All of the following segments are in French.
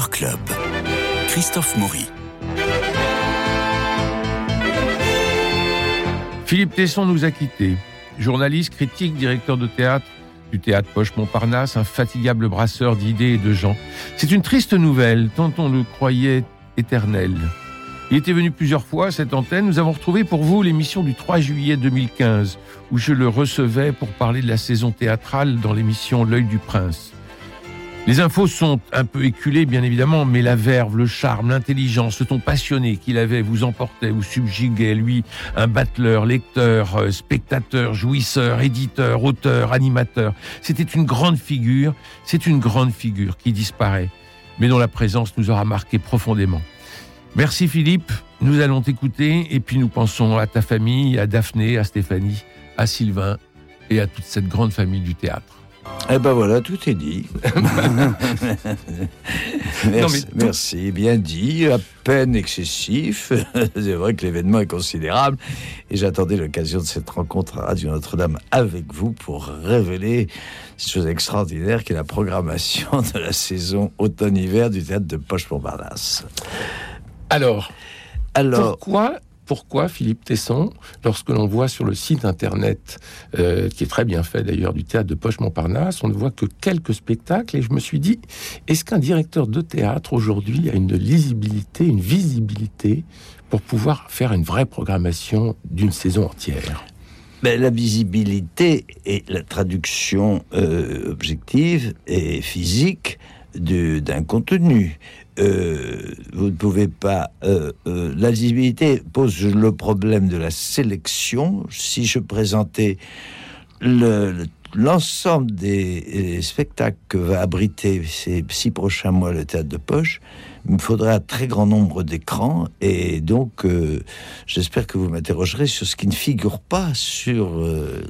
Club. Christophe Maury. Philippe Tesson nous a quittés. Journaliste, critique, directeur de théâtre du théâtre Poche Montparnasse, infatigable brasseur d'idées et de gens. C'est une triste nouvelle, tant on le croyait éternel. Il était venu plusieurs fois à cette antenne. Nous avons retrouvé pour vous l'émission du 3 juillet 2015, où je le recevais pour parler de la saison théâtrale dans l'émission L'œil du prince. Les infos sont un peu éculées, bien évidemment, mais la verve, le charme, l'intelligence, le ton passionné qu'il avait vous emportait, vous subjuguait, lui, un battleur, lecteur, euh, spectateur, jouisseur, éditeur, auteur, animateur. C'était une grande figure, c'est une grande figure qui disparaît, mais dont la présence nous aura marqué profondément. Merci Philippe, nous allons t'écouter et puis nous pensons à ta famille, à Daphné, à Stéphanie, à Sylvain et à toute cette grande famille du théâtre. Eh ben voilà, tout est dit. merci, merci, bien dit, à peine excessif. C'est vrai que l'événement est considérable et j'attendais l'occasion de cette rencontre à Radio Notre-Dame avec vous pour révéler cette chose extraordinaire qui est la programmation de la saison automne-hiver du théâtre de Poche-Montparnasse. Alors, Alors, pourquoi pourquoi Philippe Tesson, lorsque l'on voit sur le site internet, euh, qui est très bien fait d'ailleurs, du théâtre de Poche-Montparnasse, on ne voit que quelques spectacles, et je me suis dit, est-ce qu'un directeur de théâtre aujourd'hui a une lisibilité, une visibilité pour pouvoir faire une vraie programmation d'une saison entière? Ben, la visibilité et la traduction euh, objective et physique d'un contenu. Euh, vous ne pouvez pas. Euh, euh, la visibilité pose le problème de la sélection. Si je présentais l'ensemble des spectacles que va abriter ces six prochains mois le théâtre de poche, il me faudrait un très grand nombre d'écrans et donc euh, j'espère que vous m'interrogerez sur ce qui ne figure pas sur euh,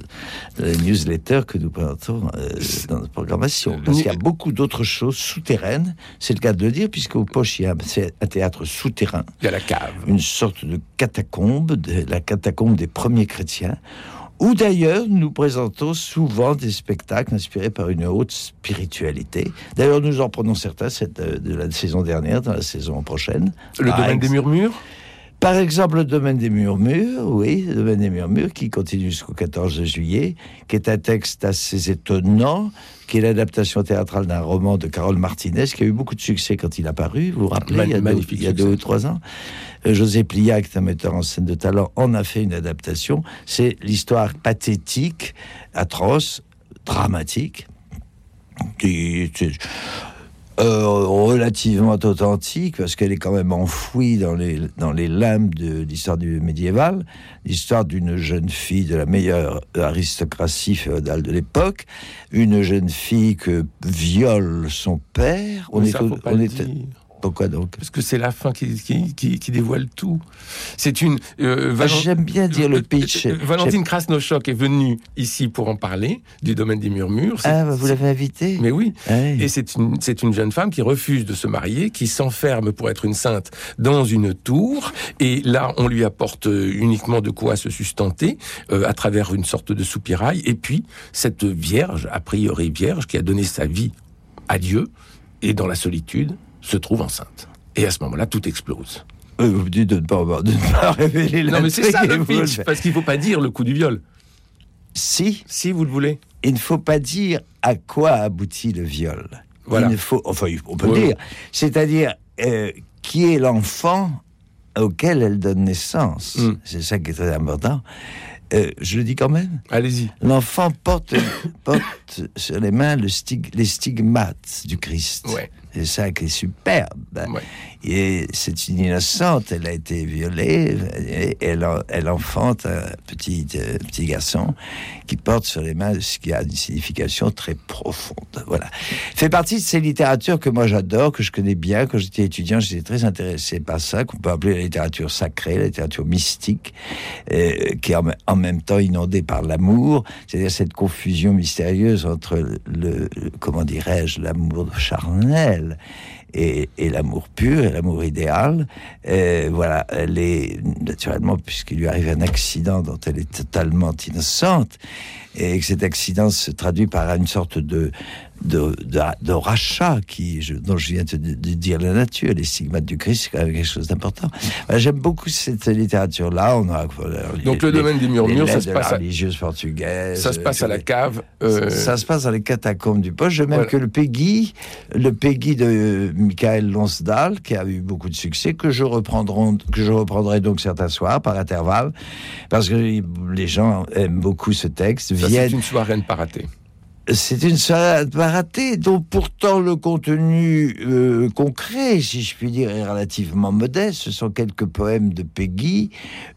les newsletters que nous présentons euh, dans notre programmation. Parce qu'il y a beaucoup d'autres choses souterraines, c'est le cas de le dire, puisqu'au Poche, il y a un, théâtre souterrain. Il y a la cave. Une sorte de catacombe, de, la catacombe des premiers chrétiens ou d'ailleurs nous présentons souvent des spectacles inspirés par une haute spiritualité. D'ailleurs, nous en prenons certains cette, euh, de la saison dernière, dans la saison prochaine. Le domaine des murmures? Par exemple, le domaine des murmures, oui, le domaine des murmures qui continue jusqu'au 14 juillet, qui est un texte assez étonnant, qui est l'adaptation théâtrale d'un roman de Carole Martinez, qui a eu beaucoup de succès quand il a paru, vous vous rappelez, il y a, deux, il y a deux ou trois ans. Euh, José Pliac, un metteur en scène de talent, en a fait une adaptation. C'est l'histoire pathétique, atroce, dramatique, qui euh, relativement authentique parce qu'elle est quand même enfouie dans les, dans les limbes de l'histoire du médiéval, l'histoire d'une jeune fille de la meilleure aristocratie féodale de l'époque, une jeune fille que viole son père. On est, on est, pourquoi donc? Parce que c'est la fin qui, qui, dévoile tout. C'est une. Euh, ah, j'aime bien dire le pitch. Euh, Valentine Krasnochok est venue ici pour en parler du domaine des murmures. Ah, bah, vous l'avez invitée Mais oui. Ah Et c'est une, c'est une jeune femme qui refuse de se marier, qui s'enferme pour être une sainte dans une tour. Et là, on lui apporte euh, uniquement de quoi se sustenter à travers une sorte de soupirail. Et puis, cette vierge, a priori vierge, qui a donné sa vie à Dieu, et dans la solitude, se trouve enceinte. Et à ce moment-là, tout explose. Euh, vous dites de ne pas, de pas révéler Non, mais c'est ça le pitch, parce qu'il ne faut pas dire le coup du viol. Si. Si vous le voulez. Il ne faut pas dire à quoi aboutit le viol. Voilà. Il faut, enfin, on peut dire. C'est-à-dire, euh, qui est l'enfant auquel elle donne naissance. Hmm. C'est ça qui est très important. Euh, je le dis quand même. Allez-y. L'enfant porte, porte sur les mains le les stigmates du Christ. Ouais. C'est ça qui est superbe. Et c'est une innocente, elle a été violée, et elle, elle enfante un petit, euh, petit garçon qui porte sur les mains ce qui a une signification très profonde. Voilà. Fait partie de ces littératures que moi j'adore, que je connais bien. Quand j'étais étudiant, j'étais très intéressé par ça, qu'on peut appeler la littérature sacrée, la littérature mystique, euh, qui est en, même temps inondée par l'amour, c'est-à-dire cette confusion mystérieuse entre le, le comment dirais-je, l'amour charnel et, l'amour pur, et l'amour idéal. voilà, elle est naturellement, puisqu'il lui arrive un accident dont elle est totalement innocente, et que cet accident se traduit par une sorte de de, de, rachat qui, dont je viens de, dire la nature, les stigmates du Christ, c'est quand même quelque chose d'important. J'aime beaucoup cette littérature-là. On a, Donc le domaine des murmures, ça se passe à religieuse portugaise. Ça se passe à la cave. Euh, ça, se passe dans les catacombes du poche. Je même que le Peggy, le Peggy de Michael Lonsdal, qui a eu beaucoup de succès, que je reprendrai, que je reprendrai donc certains soirs par intervalle, parce que les gens aiment beaucoup ce texte. C'est une soirée ne pas rater c'est une salade pas ratée, dont pourtant le contenu euh, concret, si je puis dire, est relativement modeste. Ce sont quelques poèmes de Peggy,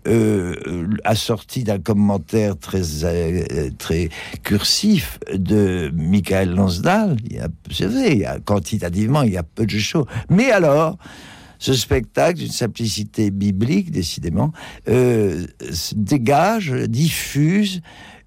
euh, assortis d'un commentaire très euh, très cursif de Michael Lansdal. Il y a, c'est il y a, quantitativement, il y a peu de choses. Mais alors, ce spectacle, d'une simplicité biblique, décidément, euh, dégage, diffuse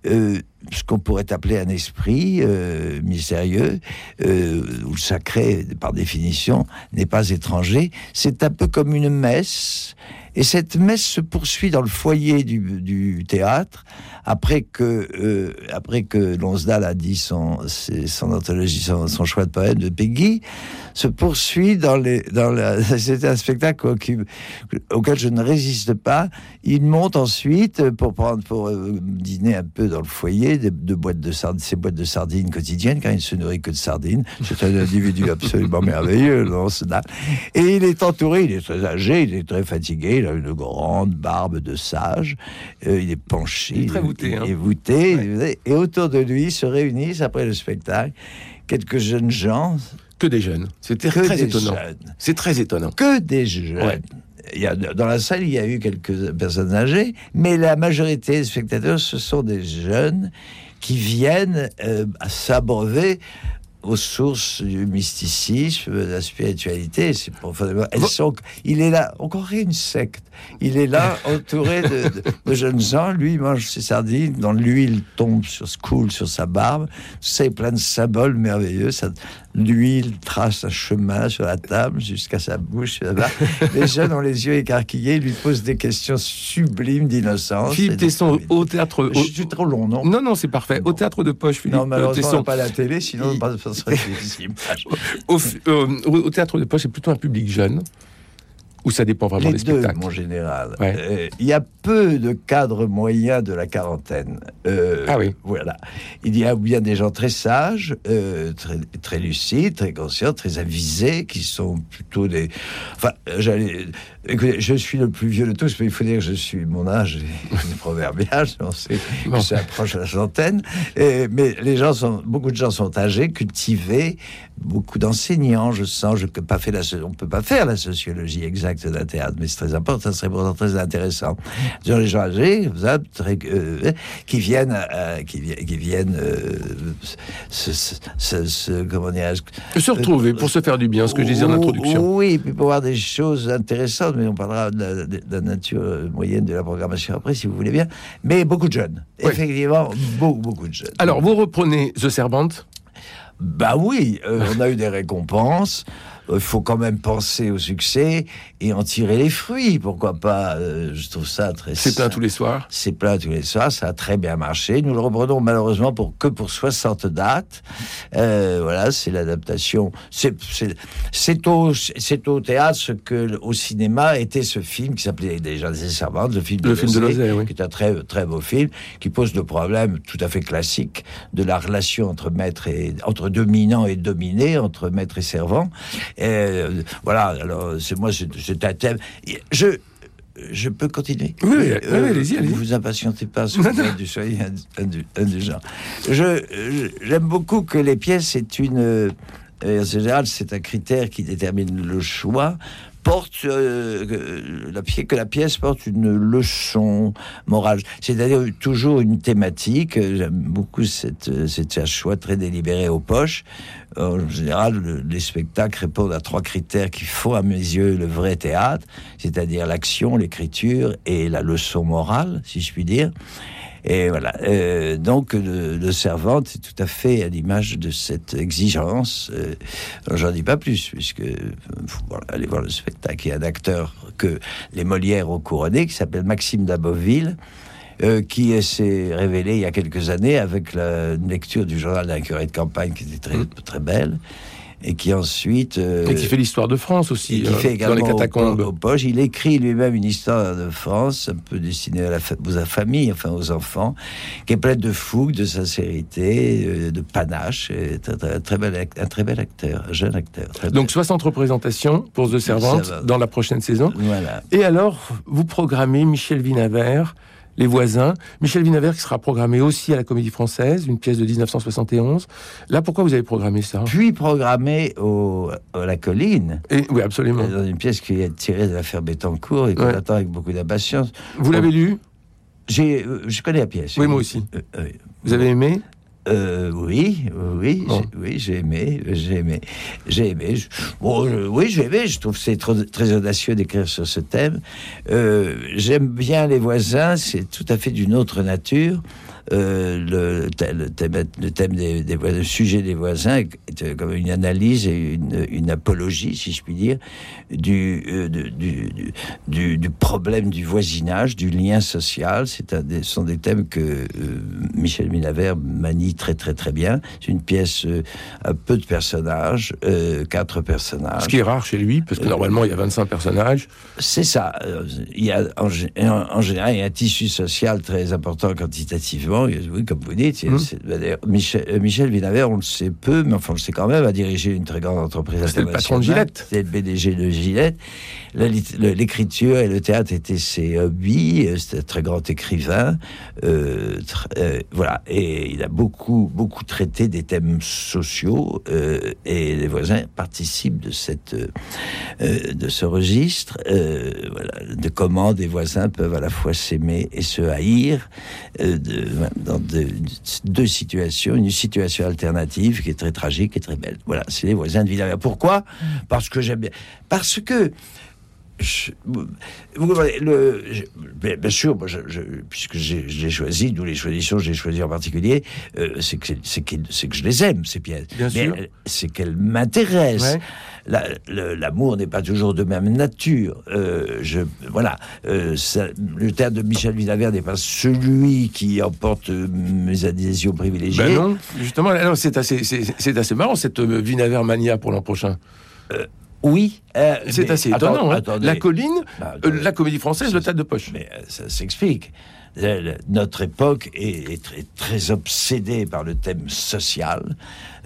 euh, ce qu'on pourrait appeler un esprit euh, mystérieux, euh, sacré, par définition, n'est pas étranger. C'est un peu comme une messe, et cette messe se poursuit dans le foyer du, théâtre, après que, euh, après que Lonsdal a dit son, son anthologie, son, choix de poème de Peggy, se poursuit dans les, dans la, c'était un spectacle auquel je ne résiste pas. Il monte ensuite pour prendre, pour dîner un peu dans le foyer, de, boîtes de sardines, ces boîtes de sardines quotidiennes, car il ne se nourrit que de sardines. C'est un individu absolument merveilleux, Et il est entouré, il est très âgé, il est très fatigué, il a une grande barbe de sage, euh, il est penché, il est très voûté. Hein. voûté Et autour de lui se réunissent, après le spectacle, quelques jeunes gens. Que des jeunes. C'était très étonnant. C'est très étonnant. Que des jeunes il y a, dans la salle, il y a eu quelques personnes âgées, mais la majorité des spectateurs, ce sont des jeunes qui viennent euh, s'abreuver aux sources du mysticisme, de la spiritualité. C'est profondément. Elles sont, il est là, encore une secte. Il est là, entouré de, jeunes gens. Lui, il mange ses sardines, dans l'huile tombe sur coule sur sa barbe. C'est plein de symboles merveilleux. Ça, L'huile trace un chemin sur la table jusqu'à sa bouche. Les jeunes ont les yeux écarquillés, lui posent des questions sublimes d'innocence. Philippe Tesson, au théâtre. Je suis trop long, non? Non, non, c'est parfait. Au théâtre de poche, Philippe Non, malheureusement, pas la télé, sinon, pas au, euh, au théâtre de poche, c'est plutôt un public jeune. Ou ça dépend vraiment des deux, mon général. Euh, il y a peu de cadres moyens de la quarantaine. Euh, ah oui. Voilà. Il y a bien des gens très sages, euh, très, très lucides, très conscients, très avisés, qui sont plutôt des. Enfin, j'allais. Écoutez, je suis le plus vieux de tous, mais il faut dire que je suis mon âge est proverbial. On sait que ça approche la centaine. Et, mais les gens sont, beaucoup de gens sont âgés, cultivés, beaucoup d'enseignants. Je sens, je peux pas faire la, on peut pas faire la sociologie exacte d'un théâtre, mais c'est très important, ça serait pourtant très intéressant. Sur les gens âgés, très, euh, qui viennent, euh, qui, qui, viennent, euh, se, comment se retrouver pour se faire du bien, ce que je disais en introduction. Oui, puis pour voir des choses intéressantes, mais on parlera de la, nature moyenne de la programmation après, si vous voulez bien. Mais beaucoup de jeunes, effectivement, beaucoup, beaucoup de jeunes. Alors, vous reprenez The Servant? Bah oui, on a eu des récompenses il faut quand même penser au succès et en tirer les fruits. Pourquoi pas euh, Je trouve ça très. C'est plein tous les soirs. C'est plein tous les soirs. Ça a très bien marché. Nous le reprenons malheureusement pour que pour 60 dates. Euh, voilà, c'est l'adaptation. C'est au c'est au théâtre ce que au cinéma était ce film qui s'appelait déjà des servantes, le film de, le film de oui. qui est un très très beau film qui pose le problème tout à fait classique de la relation entre maître et entre dominant et dominé, entre maître et servant. Euh, voilà, alors c'est moi, c'est un thème. Je, je peux continuer Oui, oui, euh, allez-y, allez Vous impatientez pas, du soyez indulgent. Je, j'aime beaucoup que les pièces, c'est une. Euh, en général, c'est un critère qui détermine le choix porte euh, la pièce, que la pièce porte une leçon morale, c'est-à-dire toujours une thématique. J'aime beaucoup cette, cette choix très délibéré aux poches. En général, les spectacles répondent à trois critères qui font à mes yeux le vrai théâtre, c'est-à-dire l'action, l'écriture et la leçon morale, si je puis dire. Et voilà. Euh, donc, le, le Servante est tout à fait à l'image de cette exigence. Euh, J'en dis pas plus, puisque faut voir- aller voir le spectacle. Il y a un acteur que les Molières ont couronné, qui s'appelle Maxime Daboville. euh, qui s'est révélé il y a quelques années avec la une lecture du journal d'un curé de campagne qui était très, Mm. très belle, et qui ensuite... euh, Et qui fait l'histoire de France et aussi, qui euh, fait dans les également catacombes. au poche. Il écrit lui-même une histoire de France, un peu destinée à la, fa- aux famille, enfin aux enfants, qui est pleine de fougue, de sincérité, euh, de panache. Et très, très, très bel, un très bel acteur, un jeune acteur. Donc bel. 60 représentations pour The Servant Servant. dans la prochaine saison. voilà. Et alors, vous programmez Michel Vinavert, Les voisins. Michel Vinavert qui sera programmé aussi à la Comédie Française, une pièce de 1971. Là, pourquoi vous avez programmé ça? Puis programmé au, à la colline, Et, Oui, absolument. dans une pièce qui est tirée de l'affaire Bettencourt et qu'on Ouais. attend avec beaucoup d'impatience. Vous l'avez lu J'ai, euh, je connais la pièce. Oui, moi aussi. Euh, euh, Vous avez aimé? Euh, oui, oui, j'ai- oui, j'ai aimé, j'ai aimé, j'ai aimé. Je- bon, je- oui, j'ai aimé. Je trouve que c'est très audacieux d'écrire sur ce thème. Euh, J'aime bien les voisins. C'est tout à fait d'une autre nature. Euh, le, thème- le thème, des, des voisins, le sujet des voisins est euh, comme une analyse et une, une apologie, si je puis dire, du, euh, du, du, problème du voisinage, du lien social. C'est un des, sont des thèmes que Michel Minaver manie très très très bien. C'est une pièce à peu de personnages, euh, quatre personnages. Ce qui est rare chez lui, parce que normalement, il y a 25 personnages. C'est ça. Il y a en, gé- en- en général il y a un tissu social très important quantitativement. Oui, comme vous dites, d'ailleurs, Michel, euh, Michel Vinaver, on le sait peu, mais enfin on le sait quand même, a dirigé une très grande entreprise C'était le patron de. Gillette. C'était le PDG de Gillette. L'écriture et le théâtre étaient ses hobbies. Euh, C'était un très grand écrivain. Euh, euh, voilà. Et il a beaucoup, beaucoup traité des thèmes sociaux. euh, et les voisins participent de cette, euh, de ce registre. voilà, de comment des voisins peuvent à la fois s'aimer et se haïr. de- dans de- deux situations, une situation alternative qui est très tragique et très belle. Voilà, c'est les voisins de Villavert. Pourquoi? Parce que j'aime bien. Parce que je- vous comprenez, le, je- bien, sûr, moi, je, puisque j'ai- je l'ai choisi, d'où les choisissions, j'ai choisi en particulier, euh, c'est que, que, que je les aime, ces pièces. Bien Mais c'est qu'elles m'intéressent. Ouais. La- le- L'amour n'est pas toujours de même nature. Euh, je, voilà, euh, ça- le théâtre de Michel Villavert n'est pas celui qui emporte euh, mes adhésions privilégiées. Ben non, justement, c'est assez, assez marrant cette Vinavert Mania pour l'an prochain. Oui, euh, C'est assez attends- étonnant. hein. La colline, Bah, euh, la comédie française, le théâtre de poche. Mais euh, ça s'explique. Le- Notre époque est, est très, très obsédée par le thème social.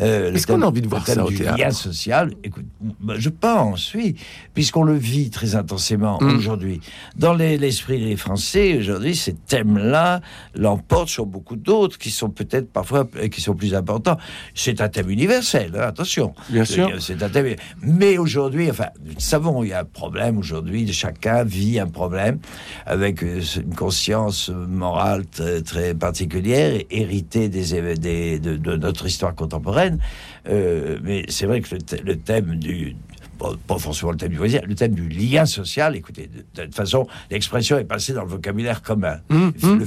Euh, Est-ce qu'on a envie de voir ça au théâtre lien social. Écoute, bah, je pense, oui, puisqu'on le vit très intensément Mm. aujourd'hui. Dans les- l'esprit des Français, aujourd'hui, ces thèmes-là l'emportent sur beaucoup d'autres qui sont peut-être parfois euh, qui sont plus importants. C'est un thème universel, hein, attention. Bien sûr. Euh, un thème. Mais aujourd'hui, enfin, nous savons, il y a un problème aujourd'hui. Chacun vit un problème avec une conscience morale très, très particulière, héritée des, éve- des- de, de notre histoire contemporaine. Euh, mais c'est vrai que le, thè- le thème du bon, pas forcément le thème du voisinage, le thème du lien social. Écoutez, de, toute façon, l'expression est passée dans le vocabulaire commun. Hum, hum. Le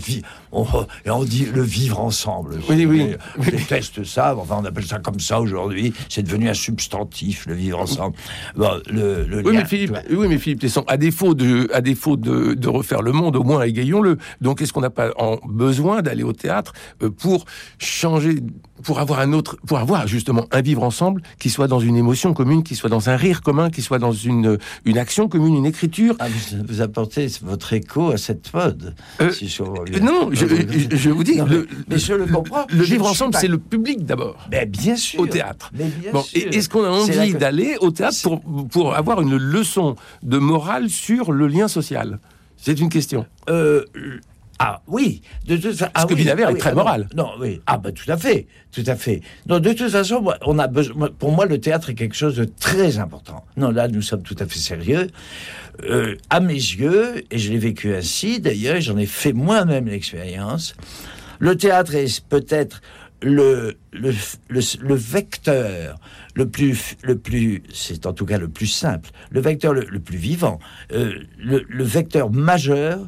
on, et on dit le vivre ensemble. Oui, oui. Je déteste ça. Enfin, on appelle ça comme ça aujourd'hui. C'est devenu un substantif, le vivre ensemble. Bon, le, le Oui, lien, mais Philippe, oui, mais Philippe Tesson, à défaut de, à défaut de, de refaire le monde, au moins égayons-le. Donc, est-ce qu'on n'a pas en besoin d'aller au théâtre euh, pour changer, pour avoir un autre, pour avoir justement un vivre ensemble qui soit dans une émotion commune, qui soit dans un rire commun, qui soit dans une, une action commune, une écriture Ah, vous, apportez votre écho à cette mode. Euh, si je. Non, je, je- je vous dis, Non, le, mais je le comprends. le Je vivre ensemble, pas- c'est le public d'abord, Mais bien sûr. au théâtre. Mais bien Bon, sûr. est-ce qu'on a envie que- d'aller au théâtre pour, pour avoir une leçon de morale sur le lien social? C'est une question. Euh, ah oui, de toute façon. Parce ah que oui, ah est oui, très ah non, moral. Non, oui. Ah bah tout à fait, tout à fait. Non, de toute façon, on a besoin. Pour moi, le théâtre est quelque chose de très important. Non, là, nous sommes tout à fait sérieux. Euh, à mes yeux, et je l'ai vécu ainsi. D'ailleurs, j'en ai fait moi-même l'expérience. Le théâtre est peut-être le, le, le, vecteur le plus, le plus, c'est en tout cas le plus simple, le vecteur le, plus vivant, euh, le, vecteur majeur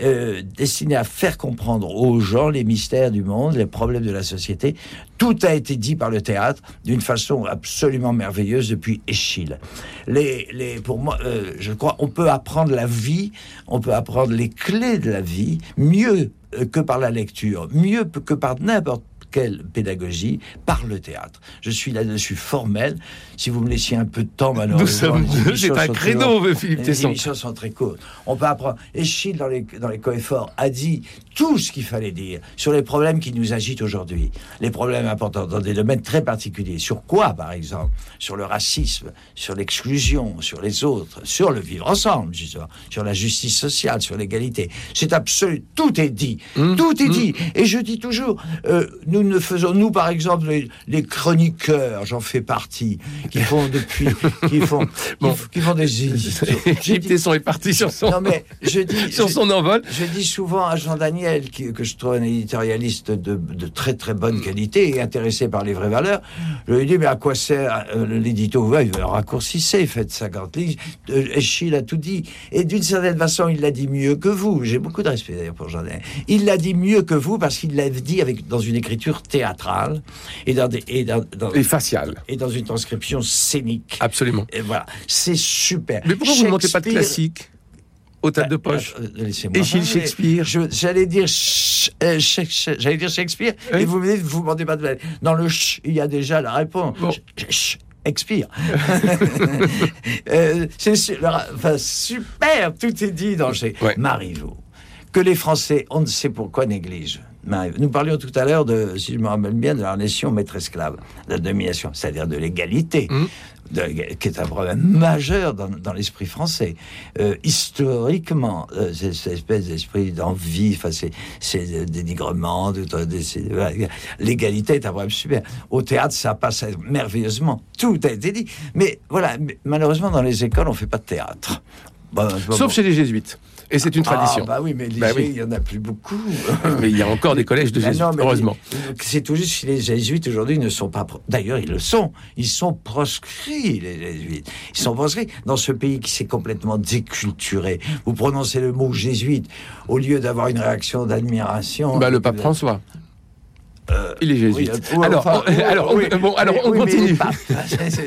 euh, destiné à faire comprendre aux gens les mystères du monde, les problèmes de la société. Tout a été dit par le théâtre d'une façon absolument merveilleuse depuis Échille. Les, les, pour moi, euh, je crois, on peut apprendre la vie, on peut apprendre les clés de la vie mieux que par la lecture, mieux que par n'importe quelle pédagogie par le théâtre. Je suis là-dessus formel. Si vous me laissiez un peu de temps, malheureusement, les c'est un créneau, Philippe les Tesson. émissions sont très courtes. On peut apprendre. Eschyle, dans les, dans les coefforts, a dit tout ce qu'il fallait dire sur les problèmes qui nous agitent aujourd'hui. Les problèmes importants dans des domaines très particuliers. Sur quoi, par exemple? Sur le racisme, sur l'exclusion, sur les autres, sur le vivre ensemble, justement, sur la justice sociale, sur l'égalité. C'est absolu. Tout est dit. Mmh, Tout est mmh. dit. Et je dis toujours, euh, nous ne faisons, nous, par exemple, les, les chroniqueurs, j'en fais partie, qui font depuis, qui font, Bon. qui font des éditions. Est parti sur son, non mais je dis, sur son envol. je dis souvent à Jean Daniel qui- que je trouve un éditorialiste de, de très très bonne qualité et intéressé par les vraies valeurs. Je lui dis mais à quoi sert euh, l'édito? Ouais, raccourcissez, faites 50 lignes. Euh, Eschyle a tout dit et d'une certaine façon il l'a dit mieux que vous. J'ai beaucoup de respect d'ailleurs pour Jean Daniel. Il l'a dit mieux que vous parce qu'il l'a dit avec dans une écriture théâtrale et dans des, et dans, dans- Et facial. et dans une transcription scénique. Absolument. Et voilà, c'est super. Mais pourquoi vous ne montez pas de classique au table de bah, poche euh, laissez-moi Échille parler. Shakespeare. J'allais dire, euh, j'allais dire Shakespeare, et vous dites, vous demandez pas de. Dans le ch, il y a déjà la réponse. Expire. Euh, c'est super, tout est dit dans chez. Marivaux. Que les Français, on ne sait pourquoi, négligent. Nous parlions tout à l'heure de, si je me rappelle bien, de la relation maître-esclave, de la domination, c'est-à-dire de l'égalité. De- qui est un problème majeur dans, dans l'esprit français. Euh, historiquement, euh, c'est- cette espèce d'esprit d'envie, enfin, c'est, dénigrement, l'égalité est un problème super. Au théâtre, ça passe merveilleusement. Tout a été dit. Mais voilà, malheureusement, dans les écoles, on fait pas de théâtre. Sauf bon. chez les jésuites. Et c'est une tradition. Ah, bah oui, mais les Bah oui. il y en a plus beaucoup. Mais il y a encore des collèges de Ah jésuites, non, heureusement. C'est tout juste si les jésuites aujourd'hui ne sont pas. D'ailleurs, ils le sont. Ils sont proscrits, les jésuites. Ils sont proscrits dans ce pays qui s'est complètement déculturé. Vous prononcez le mot jésuite au lieu d'avoir une réaction d'admiration. Bah, le pape François. Il est jésuite. Oui, euh, alors, enfin, on- oui, alors, on- oui, bon, alors on continue.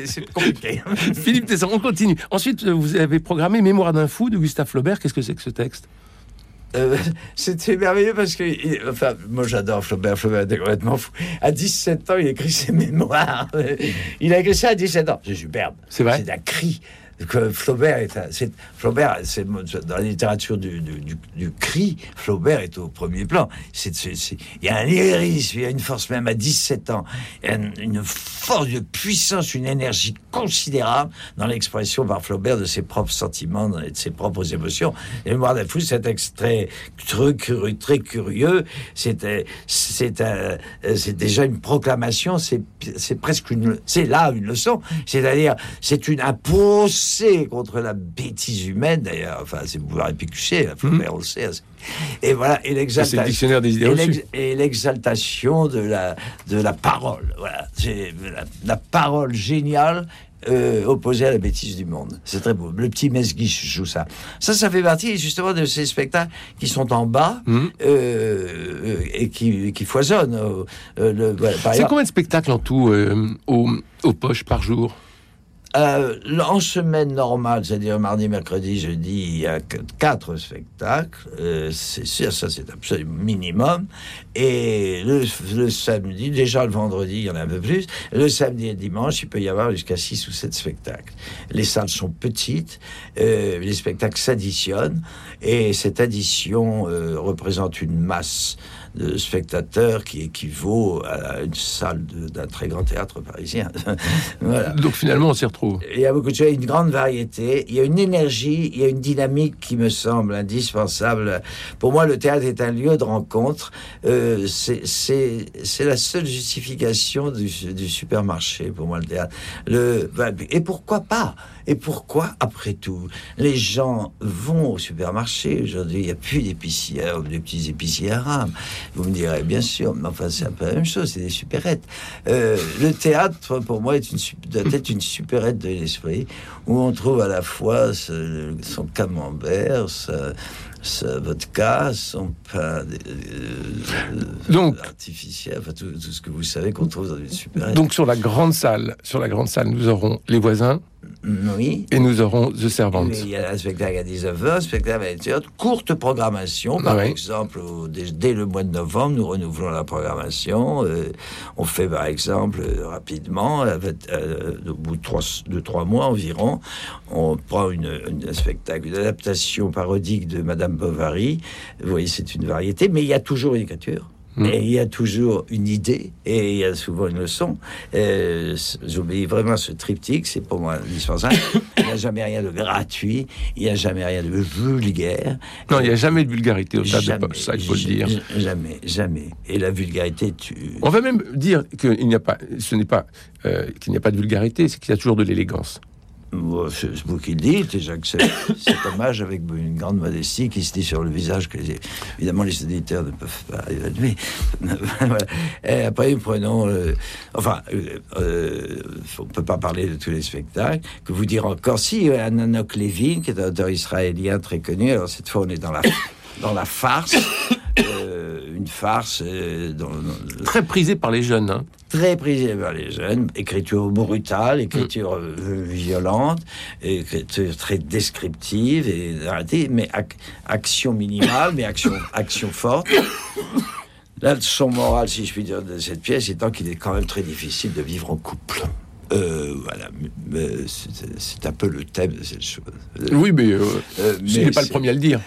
c'est- compliqué. Philippe Tesson, on continue. Ensuite, vous avez programmé Mémoire d'un fou de Gustave Flaubert. Qu'est-ce que c'est que ce texte? Euh, C'était merveilleux parce que, il- enfin, moi j'adore Flaubert, Flaubert était complètement fou. À 17 ans, il écrit ses mémoires. Il a écrit ça à 17 ans. C'est superbe. C'est vrai? C'est un cri. Que Flaubert est, c'est, Flaubert, c'est dans la littérature du, du, cri, Flaubert est au premier plan. C'est, il y a un lyrisme, il y a une force même à 17 ans, une, force de puissance, une énergie considérable dans l'expression par Flaubert de ses propres sentiments et de ses propres émotions. Les Mémoires d'un fou, c'est un texte très, très curieux. C'était, c'est c'est déjà une proclamation, c'est, presque une, c'est là une leçon. C'est-à-dire, c'est une, un contre la bêtise humaine, d'ailleurs. Enfin, c'est pouvoir épicusser, Flaubert, on le sait. Et voilà, et l'exaltation. Et l'exaltation de la, de la parole. Voilà. C'est la, la parole géniale euh, opposée à la bêtise du monde. C'est très beau. Le petit Mesguich joue ça. Ça, ça fait partie justement de ces spectacles qui sont en bas Mhm. euh, et qui, qui foisonnent. Euh, voilà, C'est combien de spectacles en tout euh, aux, aux poches par jour? Euh, en semaine normale, c'est-à-dire mardi, mercredi, jeudi, il y a quatre spectacles. Euh, c'est sûr, ça c'est absolument minimum. Et le, le samedi, déjà le vendredi, il y en a un peu plus. Le samedi et dimanche, il peut y avoir jusqu'à six ou sept spectacles. Les salles sont petites, euh, les spectacles s'additionnent, et cette addition euh, représente une masse de spectateurs qui équivaut à une salle d'un très grand théâtre parisien. voilà. Donc finalement, on s'y retrouve. Il y a beaucoup de choses, une grande variété. Il y a une énergie, il y a une dynamique qui me semble indispensable. Pour moi, le théâtre est un lieu de rencontre. Euh, c'est- la seule justification du, du supermarché, pour moi, le théâtre. Le, bah, et pourquoi pas Et pourquoi, après tout, les gens vont au supermarché Aujourd'hui, il n'y a plus d'épiciers, ou des petits épiciers arabes. Vous me direz, bien sûr, mais enfin, c'est un peu la même chose, c'est des supérettes. Euh, le théâtre, pour moi, est une, doit être une supérette de l'esprit, où on trouve à la fois ce- son camembert, sa, sa vodka, son pain euh, Donc- artificiel, enfin, tout, tout ce que vous savez qu'on trouve dans une supérette. Donc sur la grande salle, sur la grande salle, nous aurons les voisins oui. et nous aurons The Servant. Il y a un spectacle à 19h, un spectacle à 20h, courte programmation. Par exemple, dès, dès le mois de novembre, nous renouvelons la programmation. Euh, on fait, par exemple, euh, rapidement, avec, euh, au bout de trois, de trois mois environ, on prend une, une- un spectacle, une adaptation parodique de Madame Bovary. Vous voyez, c'est une variété, mais il y a toujours une écriture. Mm. Et il y a toujours une idée et il y a souvent une leçon. Euh, J'obéis vraiment ce triptyque, c'est pour moi indispensable. il n'y a jamais rien de gratuit, il n'y a jamais rien de vulgaire. Non, il n'y a jamais de vulgarité au théâtre de ça il faut le dire. Jamais, jamais. Et la vulgarité, tu. On va même dire qu'il n'y a pas, ce n'est pas euh, qu'il n'y a pas de vulgarité, c'est qu'il y a toujours de l'élégance. C'est vous qui le dites, et j'accepte cet hommage avec une grande modestie qui se dit sur le visage que évidemment les éditeurs ne peuvent pas évaluer. Et après, prenons. euh, enfin, euh, euh, on ne peut pas parler de tous les spectacles. Que vous dire encore, si, euh, Ananok Levin, qui est un auteur israélien très connu, alors cette fois on est dans la, dans la farce. Euh, une farce euh, dans- dans- Très prisé par les jeunes. hein. très prisé par les jeunes, écriture brutale, écriture euh, violente, écriture très descriptive et mais ac- action minimale, mais action, action forte. La leçon morale, si je puis dire, de cette pièce étant qu'il est quand même très difficile de vivre en couple. Euh, voilà, c'est un peu le thème de cette chose. Oui, mais, euh, Euh, n'est pas le premier à le dire.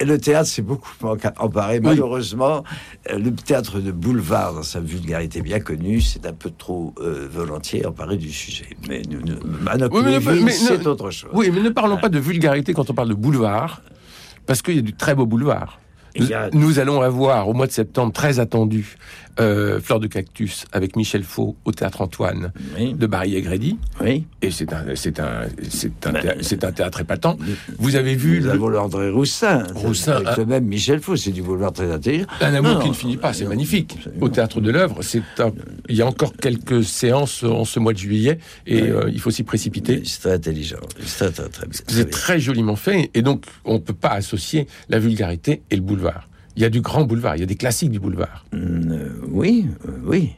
Le théâtre s'est beaucoup emparé. Malheureusement, euh, le théâtre de boulevard, dans sa vulgarité bien connue, c'est un peu trop euh, volontiers emparé du sujet. Mais nous, nous, Manoc Oui, mais- Levin, mais- c'est autre chose. Oui, mais ne parlons pas de vulgarité quand on parle de boulevard, parce qu'il y a du très beau boulevard. A- Nous allons avoir au mois de septembre, très attendu, euh, Fleur de Cactus avec Michel Faux au Théâtre Antoine Oui, de Barry Grédy. oui. Et c'est un, c'est un, c'est un, Ben, un théâtre épatant. Vous avez vu le- avons l'André Roussin, Roussin, avec hein. le même Michel Faux, c'est du boulevard très intelligent. Un amour Non, qui ne finit pas, c'est non, magnifique. absolument. Au théâtre de l'œuvre, c'est un- il y a encore quelques séances en ce mois de juillet et Oui. euh, il faut s'y précipiter. C'est très intelligent. C'est très, très, très, très joliment fait et donc on ne peut pas associer la vulgarité et le boulevard. Il y a du grand boulevard, il y a des classiques du boulevard. Hum, euh, oui, euh, oui.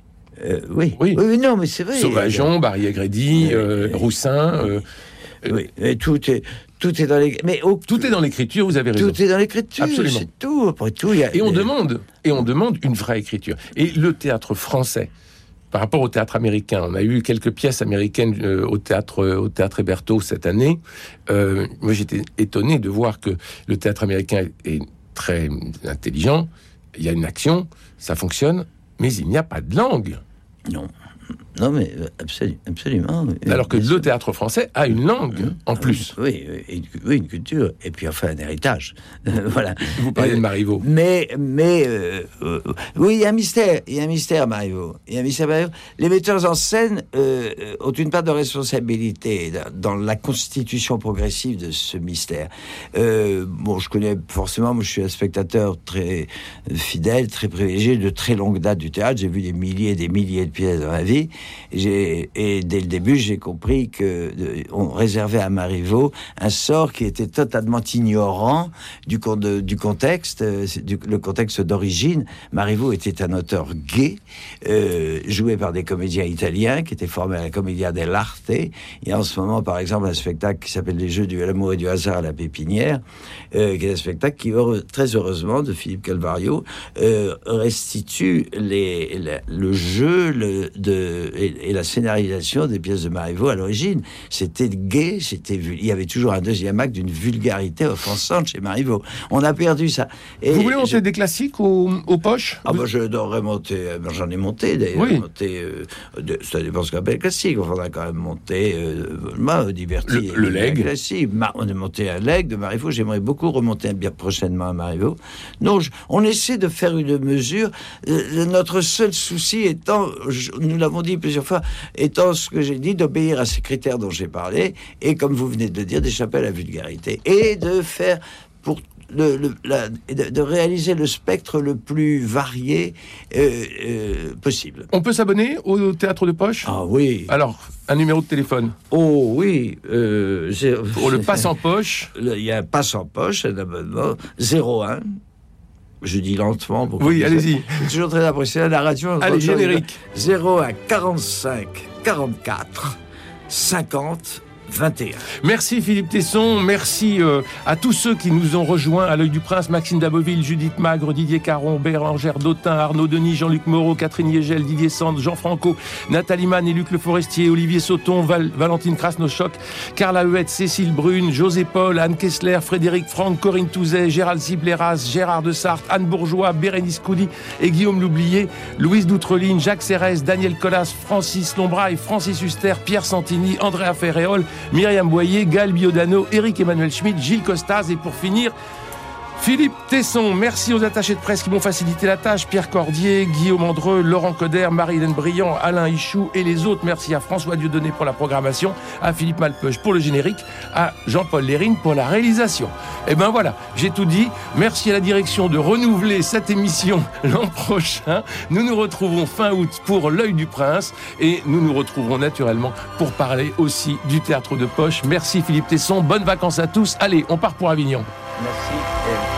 Euh, oui. Oui. oui, non, mais c'est vrai. Sauvageon, Barry Grédy, euh. Roussin, euh, Oui, mais tout est, tout est dans les. Mais au- tout est dans l'écriture, vous avez raison. Tout est dans l'écriture. Absolument. C'est tout. Après tout, il y a. Et on demande, et on demande une vraie écriture. Et le théâtre français, par rapport au théâtre américain, on a eu quelques pièces américaines euh, au théâtre, euh, au théâtre Héberto cette année. Euh, moi, j'étais étonné de voir que le théâtre américain est très intelligent. Il y a une action, ça fonctionne, mais il n'y a pas de langue. Non. Non, mais euh, absolu- absolument. oui. Alors que le théâtre français a une langue en plus. Oui, une- oui, une culture. Et puis enfin un héritage. voilà. Vous parlez de Euh, Marivaux. Mais, mais euh, euh, oui, il y a un mystère. Il y a un mystère, Mario. Il y a un mystère, Mario. Les metteurs en scène euh, euh, ont une part de responsabilité dans la constitution progressive de ce mystère. Euh, bon, je connais forcément, moi je suis un spectateur très fidèle, très privilégié, de très longue date du théâtre. J'ai vu des milliers et des milliers de pièces dans ma vie. Et dès le début, j'ai compris que on réservait à Marivaux un sort qui était totalement ignorant du, contexte, euh, le contexte d'origine. Marivaux était un auteur gay, euh, joué par des comédiens italiens qui étaient formés à la Commedia dell'arte. A en ce moment, par exemple, un spectacle qui s'appelle Les Jeux du l'amour et du hasard à la pépinière, euh, qui est un spectacle qui, très heureusement, de Philippe Calvario, restitue le jeu de, et, et la scénarisation des pièces de Marivaux à l'origine. C'était gay, c'était il y avait toujours un deuxième acte d'une vulgarité offensante chez Marivaux. On a perdu ça. Et Vous voulez monter je- des classiques aux, aux poches ah bah je devrais monter, euh, ben, j'en ai monté d'ailleurs, Oui. monté, euh, de- ça dépend ce qu'on appelle classique, on a quand même monté, euh, diverti, Le- le leg. classique, Ma- on a monté un leg de Marivaux, j'aimerais beaucoup remonter bien prochainement à Marivaux. Non, je- on essaie de faire une mesure, Euh, notre seul souci étant, je- nous l'avons dit plusieurs fois, étant ce que j'ai dit, d'obéir à ces critères dont j'ai parlé, et comme vous venez de le dire, d'échapper à la vulgarité, et de faire pour de, réaliser le spectre le plus varié euh, euh, possible. On peut s'abonner au théâtre de poche? Ah oui. Alors, un numéro de téléphone? Oh oui. Euh, Pour le passe en poche? Il y a un passe en poche, un abonnement 01. Je dis lentement. oui, allez-y. Toujours très apprécié à la radio. Allez, générique. 01 45 44 50 21. Merci Philippe Tesson, merci euh, à tous ceux qui nous ont rejoints à l'œil du prince, Maxime Daboville, Judith Magre, Didier Caron, Bérangère Dautin, Arnaud Denis, Jean-Luc Moreau, Catherine Yegel, Didier Sand, Jean Franco, Nathalie Mann et Luc Le Forestier, Olivier Sauton, Valentine Krasnochok, Carla Huette, Cécile Brune, José Paul, Anne Kessler, Frédéric Franck, Corinne Touzet, Gérald Sibleras, Gérard de Sarthe, Anne Bourgeois, Bérénice Coudy et Guillaume Loublier, Louise Doutreline, Jacques Serres, Daniel Collas, Francis Lombraille, Francis Huster, Pierre Santini, Andrea Ferréol, Myriam Boyer, Gal Biodano, Eric Emmanuel Schmidt, Gilles Costas et pour finir, Philippe Tesson, merci aux attachés de presse qui m'ont facilité la tâche. Pierre Cordier, Guillaume Andreux, Laurent Coder, Marie-Hélène Briand, Alain Ichou et les autres. Merci à François Dieudonné pour la programmation, à Philippe Malpeuche pour le générique, à Jean-Paul Lérine pour la réalisation. Et eh ben voilà, j'ai tout dit. Merci à la direction de renouveler cette émission l'an prochain. Nous nous retrouvons fin août pour L'œil du prince et nous nous retrouverons naturellement pour parler aussi du théâtre de poche. Merci Philippe Tesson, bonnes vacances à tous. Allez, on part pour Avignon. Nasik and